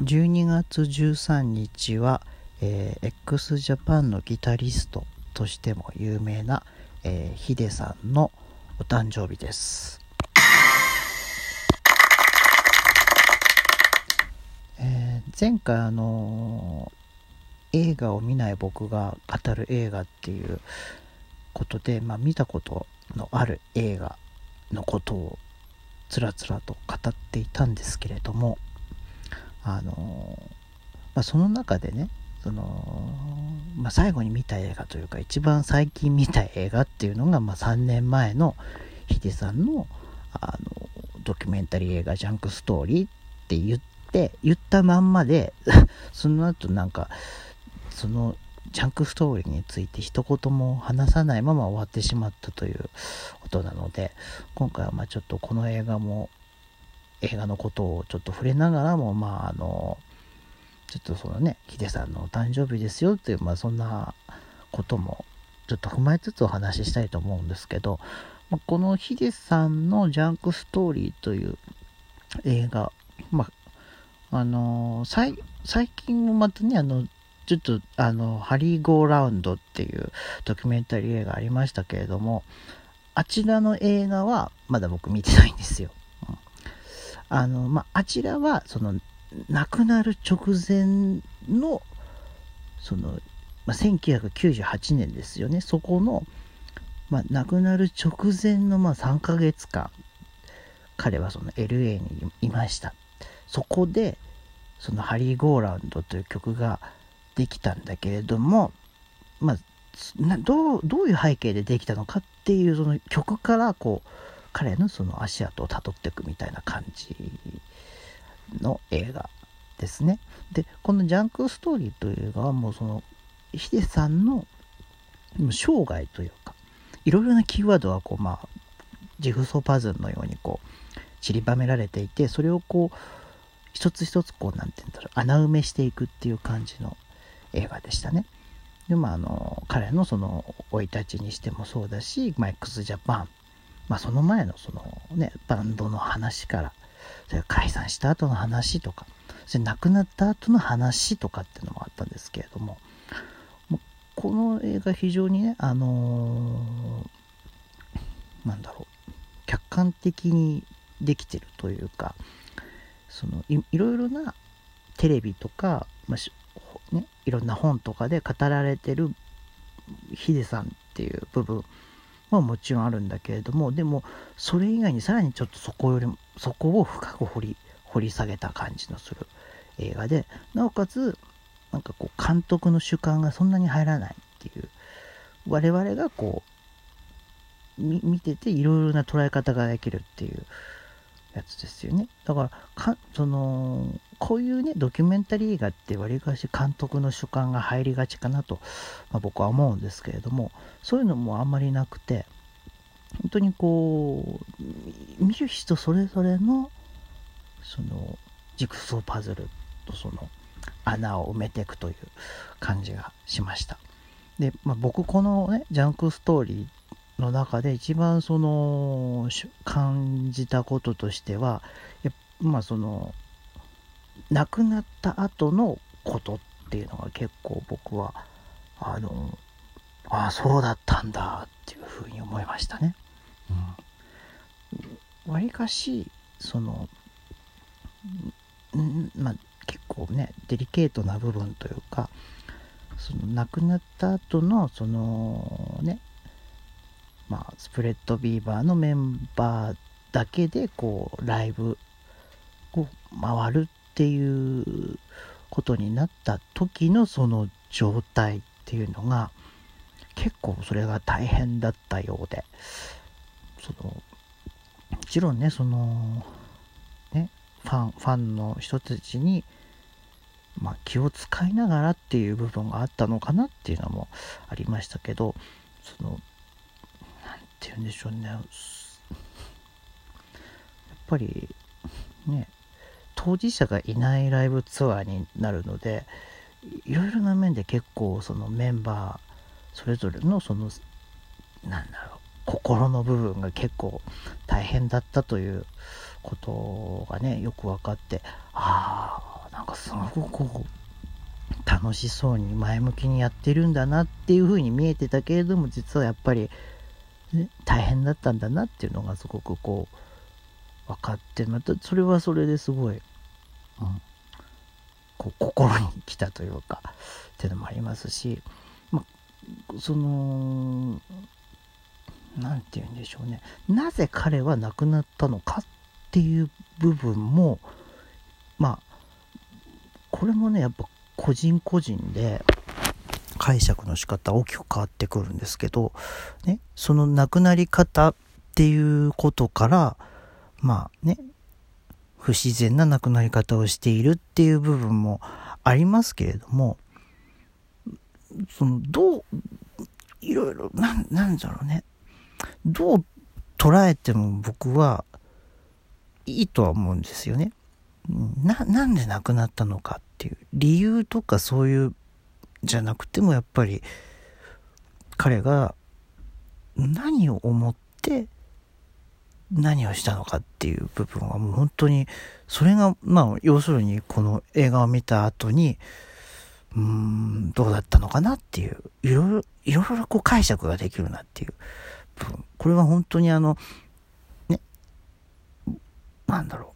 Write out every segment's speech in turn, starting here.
12月13日は、えー、x ジャパンのギタリストとしても有名な、えー、ヒデさんのお誕生日です、えー、前回あのー、映画を見ない僕が語る映画っていうことで、まあ、見たことのある映画のことをつらつらと語っていたんですけれどもあの、まあ、その中でねその、まあ、最後に見た映画というか一番最近見た映画っていうのが、まあ、3年前の hideさんのあのドキュメンタリー映画「ジャンクストーリー」って言って言ったまんまで その後なんかその JUNK STORYについて一言も話さないまま終わってしまったということなので今回はまあちょっとこの映画も映画のことをちょっと触れながらも、まあ、あの、ちょっとそのね、 hideさんのお誕生日ですよっていう、まあ、そんなこともちょっと踏まえつつお話ししたいと思うんですけど、まあ、この hideさんの JUNK STORY という映画、まあ、あの最近もまたね、あの、ちょっと、あの、 HURRY GO ROUND っていうドキュメンタリー映画ありましたけれども、あちらの映画はまだ僕見てないんですよ。あの、まあ、あちらは、その、亡くなる直前の、その、まあ、1998年ですよね。そこの、まあ、亡くなる直前の、ま、3ヶ月間、彼はその LA にいました。そこで、そのハリー・ゴーランドという曲ができたんだけれども、まあ、どうどういう背景でできたのかっていうその曲からこう彼のその足跡をたどっていくみたいな感じの映画ですね。で、このジャンクストーリーという映画はもうその、ヒデさんの生涯というか、いろいろなキーワードがこう、まあ、ジグソーパズルのようにこう、散りばめられていて、それをこう、一つ一つこう、なんて言うんだろう、穴埋めしていくっていう感じの映画でしたね。でもあの、彼のその、生い立ちにしてもそうだし、マイクスジャパンまあその前のそのね、バンドの話から、それ解散した後の話とか、それ亡くなった後の話とかっていうのもあったんですけれども、もこの映画非常にね、あのー、なんだろう、客観的にできてるというか、そのいいろいろなテレビとか、まあね、いろんな本とかで語られてるヒデさんっていう部分はもちろんあるんだけれどもでもそれ以外にさらにちょっとそこよりもそこを深く掘り掘り下げた感じのする映画でなおかつなんかこう監督の主観がそんなに入らないっていう我々がこう見てていろいろな捉え方ができるっていうやつですよね。だからかそのこういうねドキュメンタリー映画ってわりかし監督の主観が入りがちかなと、まあ、僕は思うんですけれどもそういうのもあんまりなくて本当にこう見る人それぞれのそのジグソーパズルとその穴を埋めていくという感じがしました。で、まあ、僕このねジャンクストーリーの中で一番その感じたこととしてはまあその亡くなった後のことっていうのが結構僕はあのああそうだったんだっていうふうに思いましたね。わ、り、かしそのんまあ結構ねデリケートな部分というかその亡くなった後のそのねまあ、スプレッドビーバーのメンバーだけでこうライブを回るっていうことになった時のその状態っていうのが結構それが大変だったようで。そのもちろんねそのねファンファンの人たちにまあ、気を使いながらっていう部分があったのかなっていうのもありましたけどそのて言うんでしょうね。やっぱりね当事者がいないライブツアーになるのでいろいろな面で結構そのメンバーそれぞれのそのなんだろう心の部分が結構大変だったということがねよく分かってああなんかすごくこう楽しそうに前向きにやってるんだなっていう風に見えてたけれども実はやっぱり、ね、大変だったんだなっていうのがすごくこう分かってまたそれはそれですごい、うん、こう心に来たというかっていうのもありますし、まその何て言うんでしょうね。なぜ彼は亡くなったのかっていう部分もまあこれもねやっぱ個人個人で解釈の仕方大きく変わってくるんですけど、ね、その亡くなり方っていうことからまあね不自然な亡くなり方をしているっていう部分もありますけれどもそのどういろいろなんなんだろうねどう捉えても僕はいいとは思うんですよね。な、なんで亡くなったのかっていう理由とかそういうじゃなくてもやっぱり彼が何を思って何をしたのかっていう部分はもう本当にそれがまあ要するにこの映画を見た後にうーんどうだったのかなっていういろいろいろいろこう解釈ができるなっていう部分。これは本当にあのねなんだろ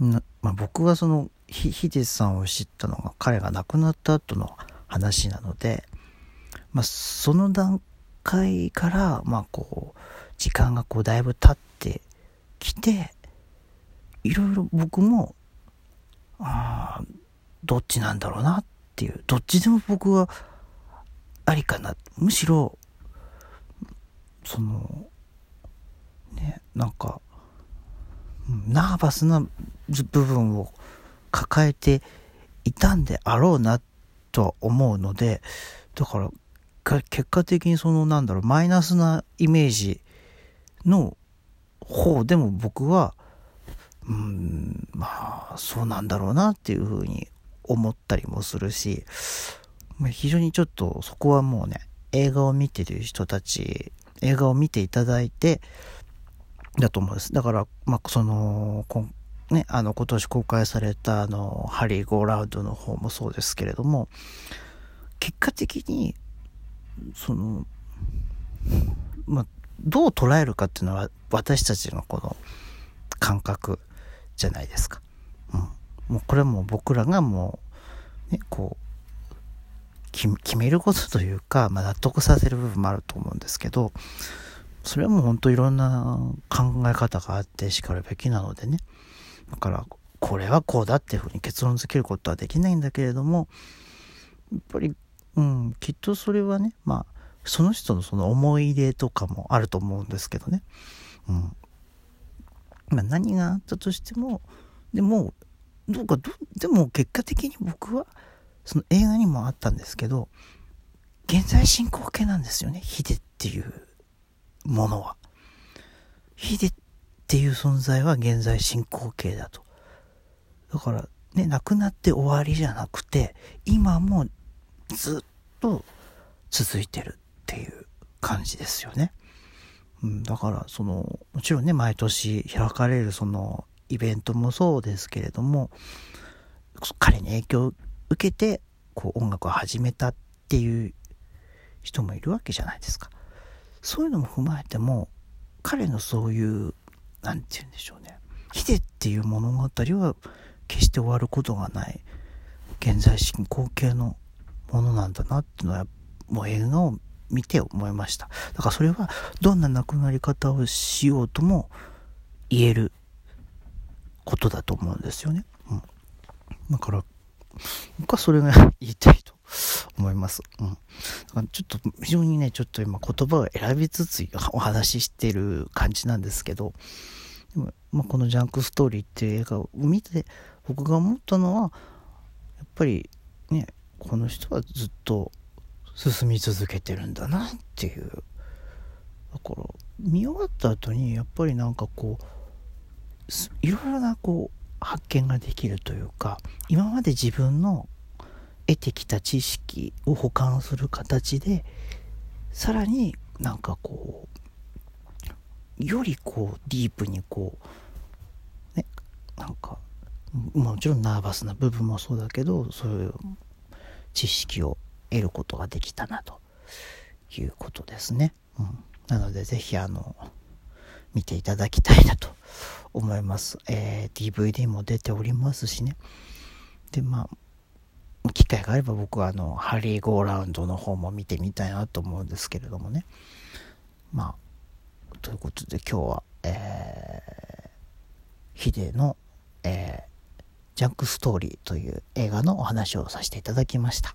う。な、まあ、僕はそのヒデさんを知ったのが彼が亡くなった後の話なので、まあ、その段階からまあこう時間がこうだいぶ経ってきていろいろ僕もあどっちなんだろうなっていうどっちでも僕はありかな。むしろそのねなんかナーバスな部分を抱えていたんであろうなっとは思うのでだから結果的にそのなんだろうマイナスなイメージの方でも僕はうんまあそうなんだろうなっていうふうに思ったりもするし非常にちょっとそこはもうね映画を見てる人たち映画を見ていただいてだと思うんです。だから、まあ、その、ね、あの、今年公開された、あの、ハリー・ゴーラウドの方もそうですけれども、結果的に、その、まあ、どう捉えるかっていうのは、私たちのこの感覚じゃないですか。うん。もうこれはもう僕らがもう、ね、こう、決めることというか、まあ、納得させる部分もあると思うんですけど、それはもう本当いろんな考え方があってしかるべきなのでね。だから、これはこうだっていうふうに結論付けることはできないんだけれども、やっぱり、うん、きっとそれはね、まあ、その人のその思い出とかもあると思うんですけどね。うん。まあ、何があったとしても、でも、どうか、でも結果的に僕は、その映画にもあったんですけど、現在進行形なんですよね、ヒデっていうものは。ヒデっていう存在は現在進行形だと。だからね、亡くなって終わりじゃなくて、今もずっと続いてるっていう感じですよね。うん、だからその、もちろんね、毎年開かれるそのイベントもそうですけれども、彼に影響を受けて、こう音楽を始めたっていう人もいるわけじゃないですか。そういうのも踏まえても、彼のそういう、なんて言うんでしょうね。ヒデっていう物語は決して終わることがない、現在進行形のものなんだなっていうのは、もう映画を見て思いました。だからそれは、どんな亡くなり方をしようとも言えることだと思うんですよね。うん。だから、僕はそれが言いたい思います。うん。だからちょっと非常にね、ちょっと今言葉を選びつつお話ししてる感じなんですけど、でもまあ、このジャンクストーリーっていう映画を見て僕が思ったのは、やっぱりね、この人はずっと進み続けてるんだなっていう。だから見終わった後にやっぱりなんかこう、いろいろなこう発見ができるというか今まで自分の得てきた知識を保管する形でさらになんかこうよりこうディープにこうねなんかもちろんナーバスな部分もそうだけどそういう知識を得ることができたなということですね。うん、なのでぜひあの見ていただきたいなと思います。えー、DVD も出ておりますしね。でまあ機会があれば僕はあのハリー・ゴーラウンドの方も見てみたいなと思うんですけれどもね。まあということで今日は、えー、ヒデの、えー、ジャンクストーリーという映画のお話をさせていただきました。